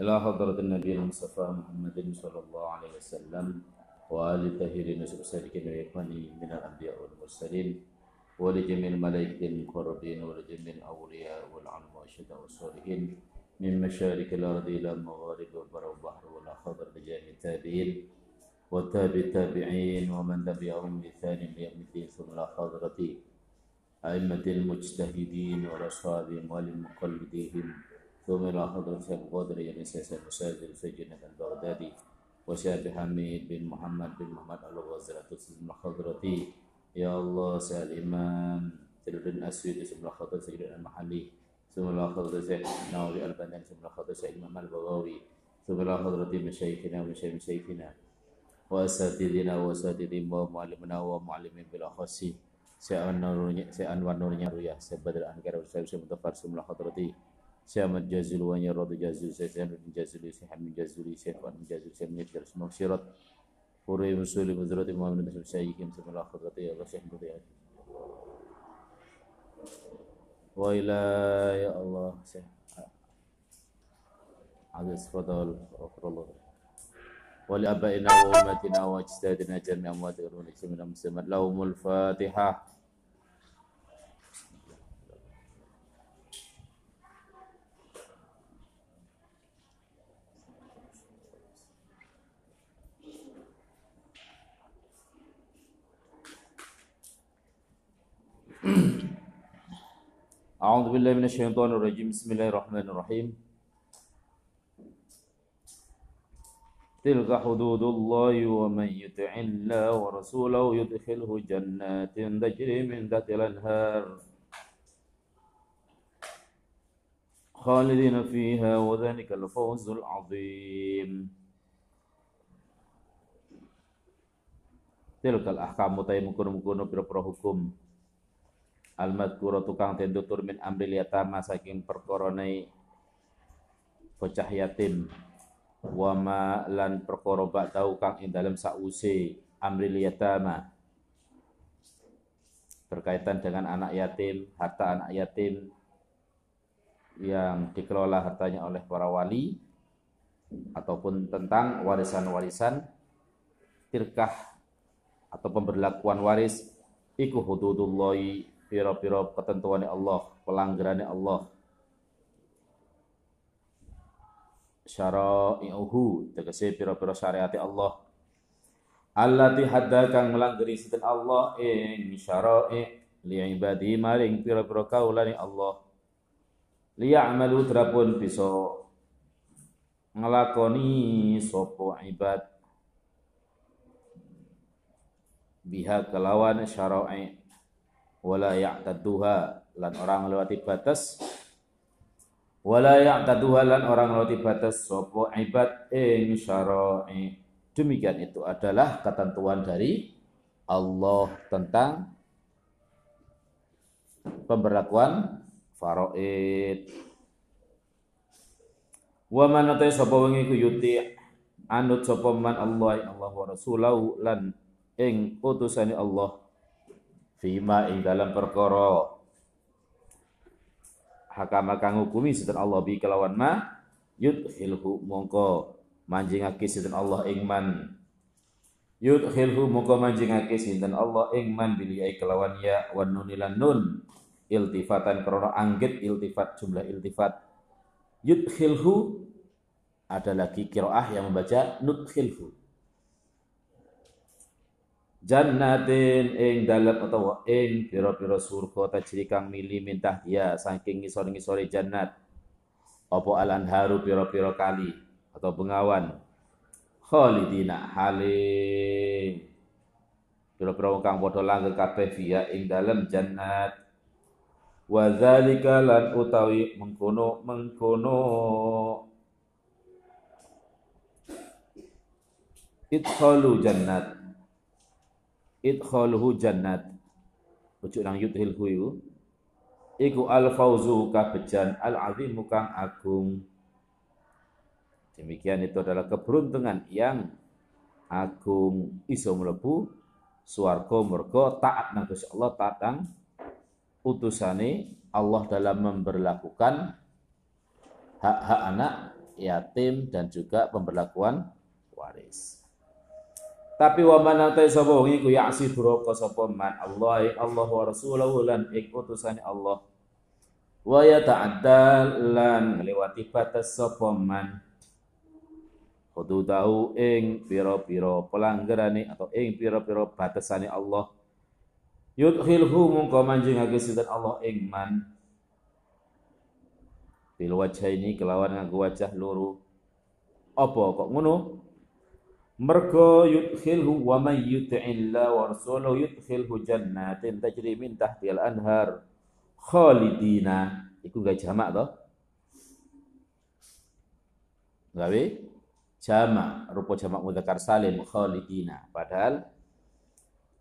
إلى حضرة النبي المصطفى محمد صلى الله عليه وسلم وآل الطاهرين والسالكين وإخواني من الأنبياء والمرسلين ولجميع الملائكة المقربين ولجميع الأولياء والعلماء والشهداء والصالحين من مشارق الأرض إلى المغارب والبر والبحر والأخضر لجميع التابعين والتابع التابعين ومن تبعهم بإحسان ليوم الدين ثم إلى حضرة أئمة المجتهدين ورسولهم ولمقلديهم ثم إلى حضرة الشيخ القدري لسيس المساجد السجن البغدادي وشيخ حميد بن محمد بن محمد الغزرة تسلم الخضرتي يا الله سيد الإمام تلدن أسود سمر خضر سيد المحلي سمر خضر سيد ناوي البنان سمر خضر سيد الإمام البغاوي سمر خضر مشايخنا ومشايخ مشايخنا وأساتذتنا وأساتذتهم ومعلمنا ومعلمين بالأخص سيد أنوار نورنيا رؤيا سيد بدر أنكار وسيد متفر سمر خضرتي Mutafar Sumla Hadrati Syekh Ahmad Jazul wa Nyaradu Jazul Syekh Zainuddin Jazuli Syekh Hamid Jazuli Syekh Wan Jazul Syekh Munir Jar Semua Syirat Puri Musuli Mudrati Muhammad Nasul Syaikhim Sumla Hadrati Ya Allah Syekh Mutia Wa ila ya Allah Syekh Aziz Fadal Akhirullah ولأبائنا وأمتنا وأجدادنا جميع أموات المسلمين المسلمات لهم الفاتحة أعوذ بالله من الشيطان الرجيم. بسم الله الرحمن الرحيم. تلك حدود الله ومن يطع الله ورسوله يدخله جنات تجري من تحتها الأنهار خالدين فيها وذلك الفوز العظيم. تلك الأحكام متay mengkono-mengkono pira-pira hukum al-madhkura tukang den tutur min amril yatama saking perkara bocah yatim. Wa ma lan perkara ba'dau kang ing dalem sause amril yatama. Berkaitan dengan anak yatim, harta anak yatim yang dikelola hartanya oleh para wali ataupun tentang warisan-warisan tirkah atau pemberlakuan waris iku hududullahi pira-pira ketentuan Allah, pelanggaran Allah. Syara'i'uhu tegese pira-pira syariat Allah. Allati hadda kang melanggeri sinten Allah ing syara'i li ibadi maring pira-pira kaulane Allah. Liya'malu terapun bisa ngelakoni sopo ibad. Biha kelawan syara'i wala ya'taduha lan orang lewati batas. Wala ya'taduha lan orang roti batas. Sopo ibad ing syara'i demikian itu adalah ketentuan dari Allah tentang pemberlakuan faraid. Wa man atai sapa wengi ku yuti anut sapa man Allah Allah wa rasulahu lan ing utusane Allah fima ing dalam perkara. Hakama kang hukumi sinten Allah bi kelawan ma? Yudkhilhu mongko manjingake sinten Allah ing man. Yudkhilhu mongko manjingake sinten Allah ing man biliyai kelawan ya wan nunilan nun. Iltifatan krana anggit iltifat jumlah iltifat. Yudkhilhu ada lagi kiroah yang membaca nudkhilhu jannatin ing dalam atau ing pira-pira surga tajri kang mili mintah ya saking ngisor-ngisore jannat. Apa al-anharu pira-pira kali atau bengawan? Khalidina hale pira-pira wong kang padha langgeng kabeh via ing dalam jannat. Wa zalika lan utawi mengkono mengkono. Idkhalu jannat idkhaluhu jannat. Ujuk nang yudhilhu iku. Iku al fauzu kabejan al azimu kang agung. Demikian itu adalah keberuntungan yang agung. Iso mlebu swarga mergo taat nang Gusti Allah taat nang utusane Allah dalam memberlakukan hak-hak anak yatim dan juga pemberlakuan waris. Tapi wa man anta sapa wong iku ya'si duraka sapa man? Allah Allah wa rasulahu lan utusane Allah. Wa yata'adda lan ngliwati batas sapa man? Hududahu ing pira-pira pelanggarane atau ing pira-pira batasane Allah. Yudkhilhu mungko manjingake sinten Allah ing man? Bil ini kelawan nganggo wajah loro. Apa kok ngono mergo yudkhilhu wa may yuti'illah wa rasulahu yudkhilhu jannatin tajri min tahtiha al-anhar khalidina. Iku gak jamak to gawe jamak. Rupa jamak mudzakkar salim. Khalidina. Padahal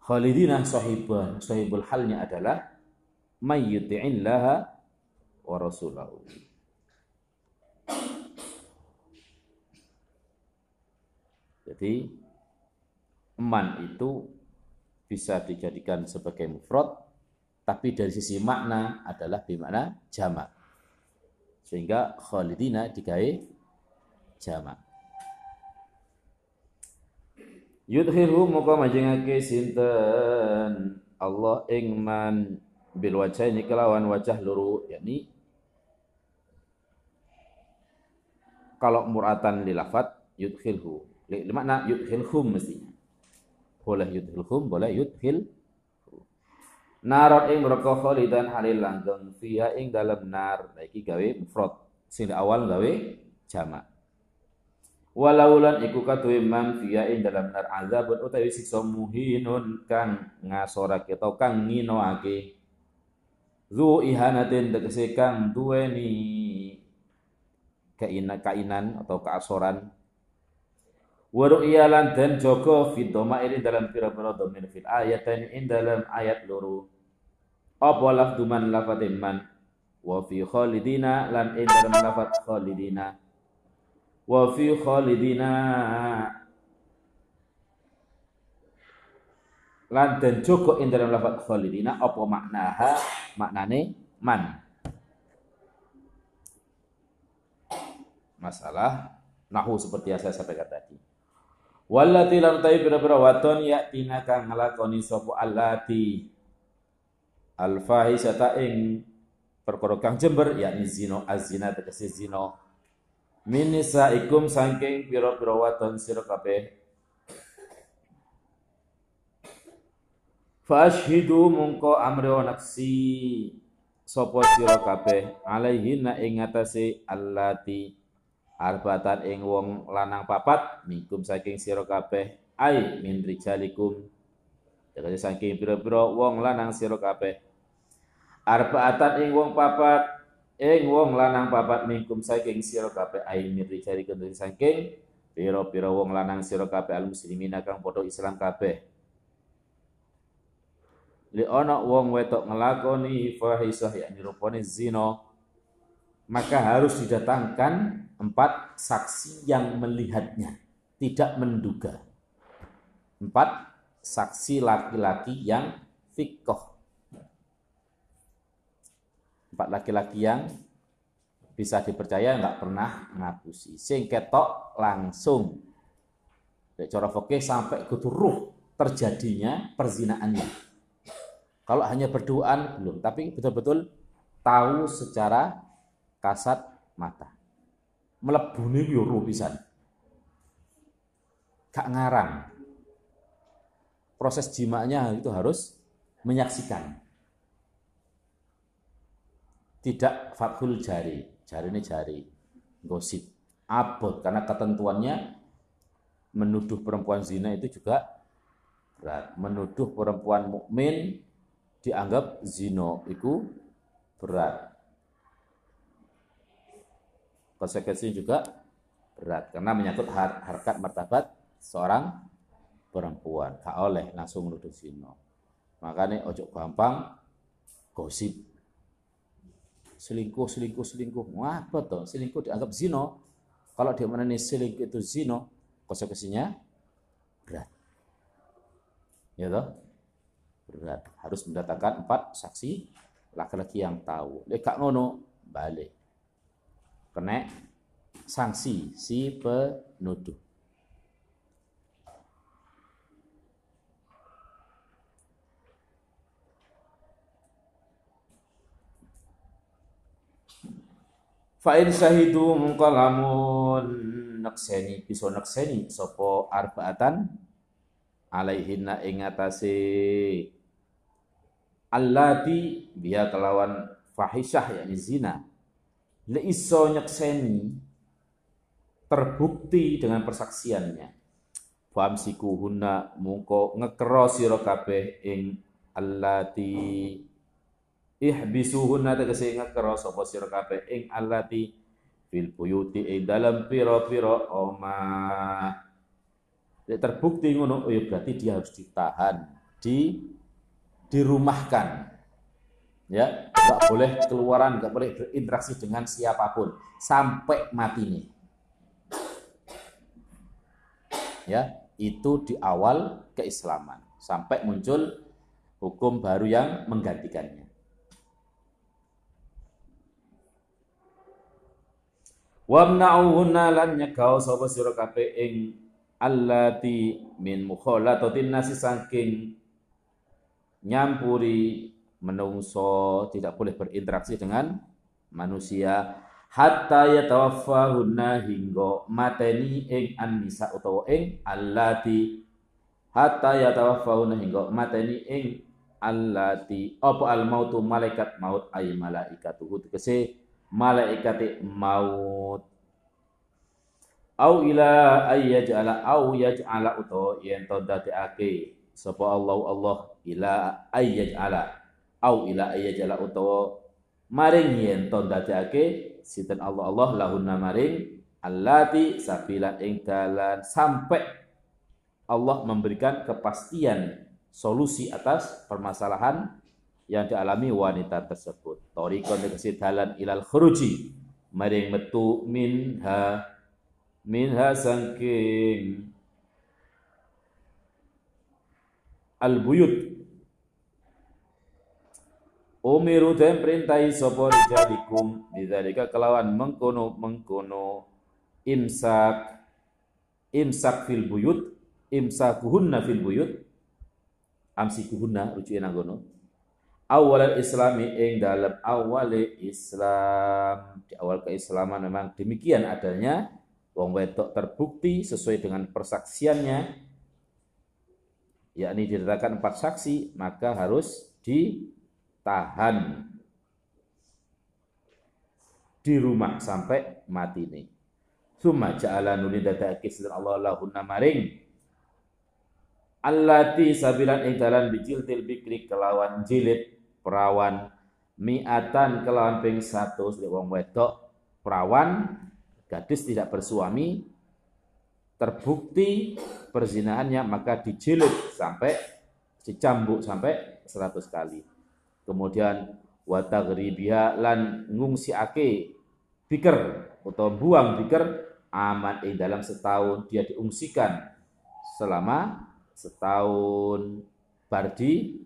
khalidina sahibah sahibul halnya adalah may yuti'illah wa rasulahu Jadi eman itu bisa dijadikan sebagai mufrad tapi dari sisi makna adalah bimana jamak. Sehingga khalidina digawe jamak. Yudhiru muka majengake sinten Allah ing man bil wajah ini kelawan wajah luru yakni kalau muratan lilafat yudhilhu makna yudhilhum mestinya. Boleh yudhilhum, boleh yudhil. Narot ing mereka khalidan halil langgeng fiha ing dalam nar. Iki gawe mufrad. Sing awal gawe jamak. Walaulan iku katuwe man fiha ing dalam nar azabun utawi siksa muhinun kang ngasorake atau kang nginoake. Zu ihanatin tegese kang duweni kainan atau keasoran wa ru'yalan dan joko fi ini dalam pira-pira dhamir fil ayatain in dalam ayat loro. Apa lafdu man lafatin man? Wa fi khalidina lan in dalam lafat khalidina. Wa fi khalidina lan dan joko in dalam lafat khalidina. Apa maknaha maknane man. Masalah nahu seperti yang saya sampaikan tadi Wallati lan ta'i pira-pira waton tina kang nglakoni sapa allati. Alfahisata ing perkara kang jember yakni zina azina tegese zina min nisaikum saking pira-pira waton sira kabeh. Fashhidu mungko amri naksi sapa sira kabeh. Alaihinna ing atase allati arbatan ing wong lanang papat minkum saking sira kabeh ai min rijalikum. Jadi saking pira-pira wong lanang sira kabeh. Arbaatan ing wong papat ing wong lanang papat minkum saking sira kabeh ai min rijalikum. Saking pira-pira wong lanang sira kabeh al muslimina kang padha Islam kabeh. Li ana wong wetok ngelakoni fahisah yakni rupane zina maka harus didatangkan empat saksi yang melihatnya, tidak menduga. Empat saksi laki-laki yang fikoh. Empat laki-laki yang bisa dipercaya nggak pernah ngapusi. Sing ketok langsung. Dek cara fikih sampai keturuh terjadinya perzinaannya. Kalau hanya berduaan belum, tapi betul-betul tahu secara kasat mata. Melebuni yo pisan. Gak ngarang. Proses jimaknya itu harus menyaksikan. Tidak fathul jari, jari ini jari, gosip, abot karena ketentuannya menuduh perempuan zina itu juga berat. Menuduh perempuan mukmin dianggap zino itu berat konsekuensinya juga berat karena menyangkut har harkat martabat seorang perempuan. Gak oleh langsung menuduh zina. Makanya ojo gampang gosip. Selingkuh selingkuh selingkuh. Wah betul selingkuh dianggap zino kalau dia menani selingkuh itu zino konsekuensinya berat. Ya toh? Berat. Harus mendatangkan empat saksi laki-laki yang tahu. Lek ngono balik kena sanksi si penuduh. Fa'in syahidu mengkalamun nakseni bisa nakseni sopo arbaatan? Alaihinna ing atase allati biya kelawan fahisyah yakni zina le iso nyakseni terbukti dengan persaksiannya. Famsiku hunna mungko ngekero sira kabeh ing allati. Ihbisuhunna tegese ngekero sapa sira kabeh ing allati. Fil buyuti ing dalam piro-piro oma ya, terbukti ngono oh ya berarti dia harus ditahan di dirumahkan. Ya nggak boleh keluaran nggak boleh berinteraksi dengan siapa pun. Sampai mati nih ya itu di awal keislaman. Sampai muncul hukum baru yang menggantikannya. Wamna'uhunna lan nyegao sapa sira kabeh ing allati min mukhalatatin nasi saking nyampuri menungso tidak boleh berinteraksi dengan manusia. Hatta yatawaffahunna hingga mateni ing an-nisa utawa ing allati. Hatta yatawaffahunna hingga mateni ing allati. Apa al mautu malaikat maut ay malaikatuhu tegese malaikat maut. Au ila ayyaj'ala au yaj'ala utawa yen to dadekake sapa Allah Allah ila ayyaj'ala au ila ayyaj'ala utawa maring yen to dadekake sinten Allah Allah lahunna maring allati sabila ing dalan sampai Allah memberikan kepastian solusi atas permasalahan yang dialami wanita tersebut. Torikon tegesi dalan ilal khuruji maring metu minha minha sangking al buyut Umiru dan perintahi sapa rijalikum. Bidzalika kelawan mengkono mengkono. Imsak imsak fil buyut imsakuhunna fil buyut. Amsikuhunna rujuke nang kono. Awal islami ing dalam awal Islam. Di awal keislaman memang demikian adanya. Wong wedok terbukti sesuai dengan persaksiannya. Yakni didatangkan empat saksi maka harus ditahan di rumah sampai mati ini. Summa ja'ala nuli dadaki Allah lahunna maring allati sabilan ing dalan bijiltil bikri kelawan jilid perawan miatan kelawan ping satu wong wedok perawan gadis tidak bersuami terbukti perzinahannya maka dijilid sampai dicambuk sampai 100 kali kemudian watagribiha lan ngungsiake biker atau buang biker aman ing dalam setahun. Dia diungsikan selama setahun. Bardi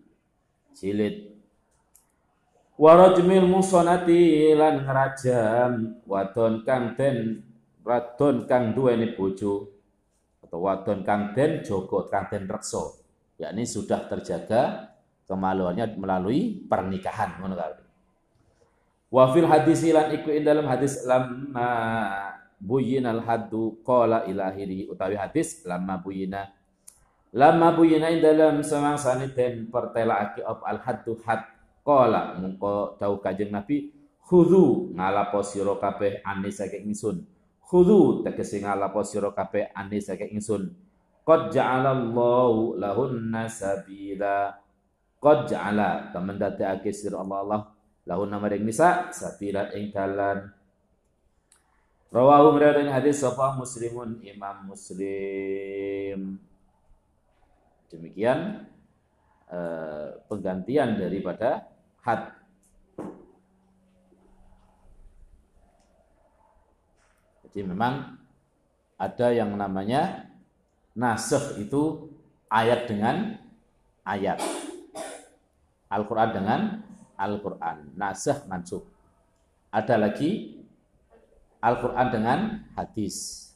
jilid. Warajmil musonati lan ngerajam. Wadon kang den wadon kang duweni bojo. Atau wadon kang den jogo kang den reksa. Yakni sudah terjaga kemaluannya melalui pernikahan ngono kae wa fil hadis lan iku ing dalam hadis lamma buyinal haddu qala ilahiri utawi hadis lamma buyina lamma buyina ing dalam semangsane den pertelakake op al haddu had Kala mungko tau Kanjeng Nabi khudhu ngalapo sira kabeh anis saking ingsun. Khudhu tegese ngalapo sira kabeh anis saking ingsun. Qad ja'alallahu lahunna sabila. Qad ja'ala temen sira Allah Allah lahunna maring nisa sabila ing dalan. Rawahu meriwayatkan hadis sapa Muslimun Imam Muslim. Demikian eh, penggantian daripada had. Jadi memang ada yang namanya nasakh itu ayat dengan ayat. Al-Quran dengan Al-Quran. Nasakh mansukh. Ada lagi Al-Quran dengan hadis.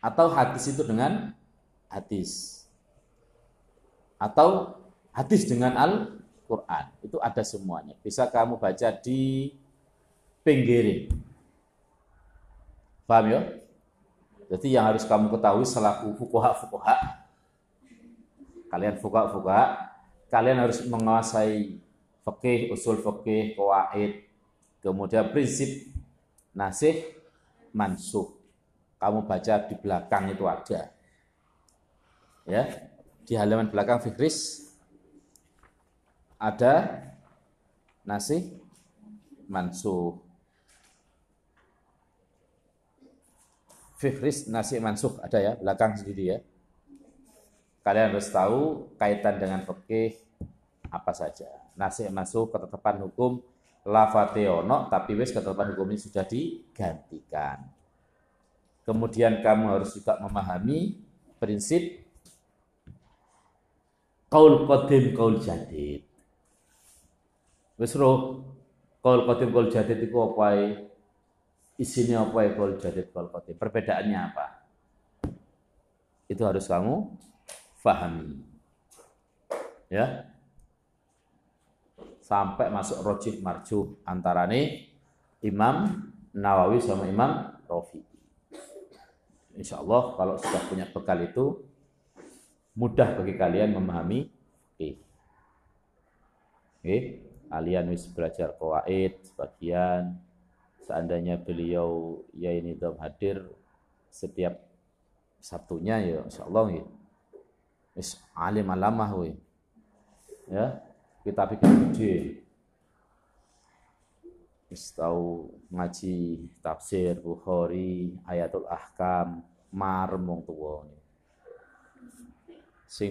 Atau hadis itu dengan hadis. Atau hadis dengan Al-Quran. Itu ada semuanya. Bisa kamu baca di pinggirin. Paham ya? Jadi yang harus kamu ketahui selaku fukuha-fukuha, kalian fukuha-fukuha, kalian harus menguasai fikih, usul fikih, kawaid, kemudian prinsip nasih mansuh. Kamu baca di belakang itu ada. Ya, di halaman belakang fikris ada nasih mansuh. Fikris nasih mansuh ada ya, belakang sendiri ya. Kalian harus tahu kaitan dengan fikih apa saja. Nasih mansuh ketetapan hukum lafate ono tapi wis ketetapan hukum ini sudah digantikan. Kemudian kamu harus juga memahami prinsip kaul qadim kaul jadid. Wis kaul qadim kaul jadid itu apa isinya apa ya kol jadid kol kotim perbedaannya apa itu harus kamu fahami ya sampai masuk rojih marjuh antara nih Imam Nawawi sama Imam Rofi Insya Allah kalau sudah punya bekal itu mudah bagi kalian memahami oke okay. kalian wis belajar kawaid sebagian seandainya beliau ya ini hadir setiap Sabtunya ya insya Allah ya. Is alim alamah we. Ya, kita bikin gede. Is tahu ngaji tafsir Bukhari, ayatul ahkam, marmong tuwa.